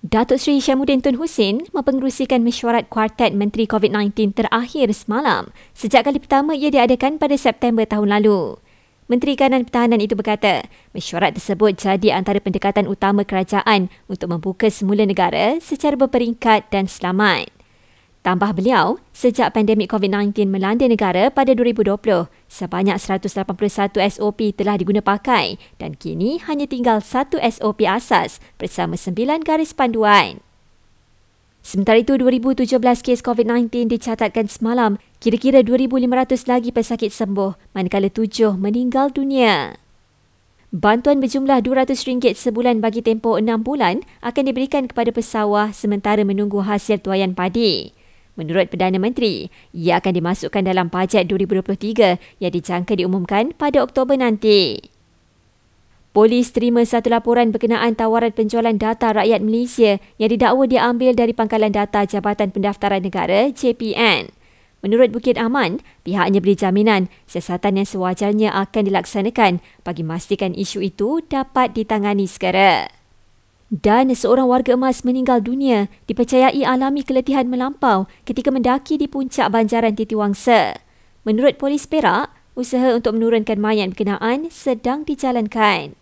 Datuk Seri Syamuddin Tun Hussein mempengerusikan mesyuarat kuartet Menteri COVID-19 terakhir semalam sejak kali pertama ia diadakan pada September tahun lalu. Menteri Kanan Pertahanan itu berkata, mesyuarat tersebut jadi antara pendekatan utama kerajaan untuk membuka semula negara secara berperingkat dan selamat. Tambah beliau, sejak pandemik COVID-19 melanda negara pada 2020, sebanyak 181 SOP telah diguna pakai dan kini hanya tinggal satu SOP asas bersama sembilan garis panduan. Sementara itu, 2017 kes COVID-19 dicatatkan semalam, kira-kira 2,500 lagi pesakit sembuh, manakala tujuh meninggal dunia. Bantuan berjumlah RM200 sebulan bagi tempoh enam bulan akan diberikan kepada pesawah sementara menunggu hasil tuayan padi. Menurut Perdana Menteri, ia akan dimasukkan dalam bajet 2023 yang dijangka diumumkan pada Oktober nanti. Polis terima satu laporan berkenaan tawaran penjualan data rakyat Malaysia yang didakwa diambil dari Pangkalan Data Jabatan Pendaftaran Negara JPN. Menurut Bukit Aman, pihaknya beri jaminan siasatan yang sewajarnya akan dilaksanakan bagi memastikan isu itu dapat ditangani segera dan seorang warga emas meninggal dunia dipercayai alami keletihan melampau ketika mendaki di puncak banjaran Titiwangsa. Menurut polis Perak, usaha untuk menurunkan mayat berkenaan sedang dijalankan.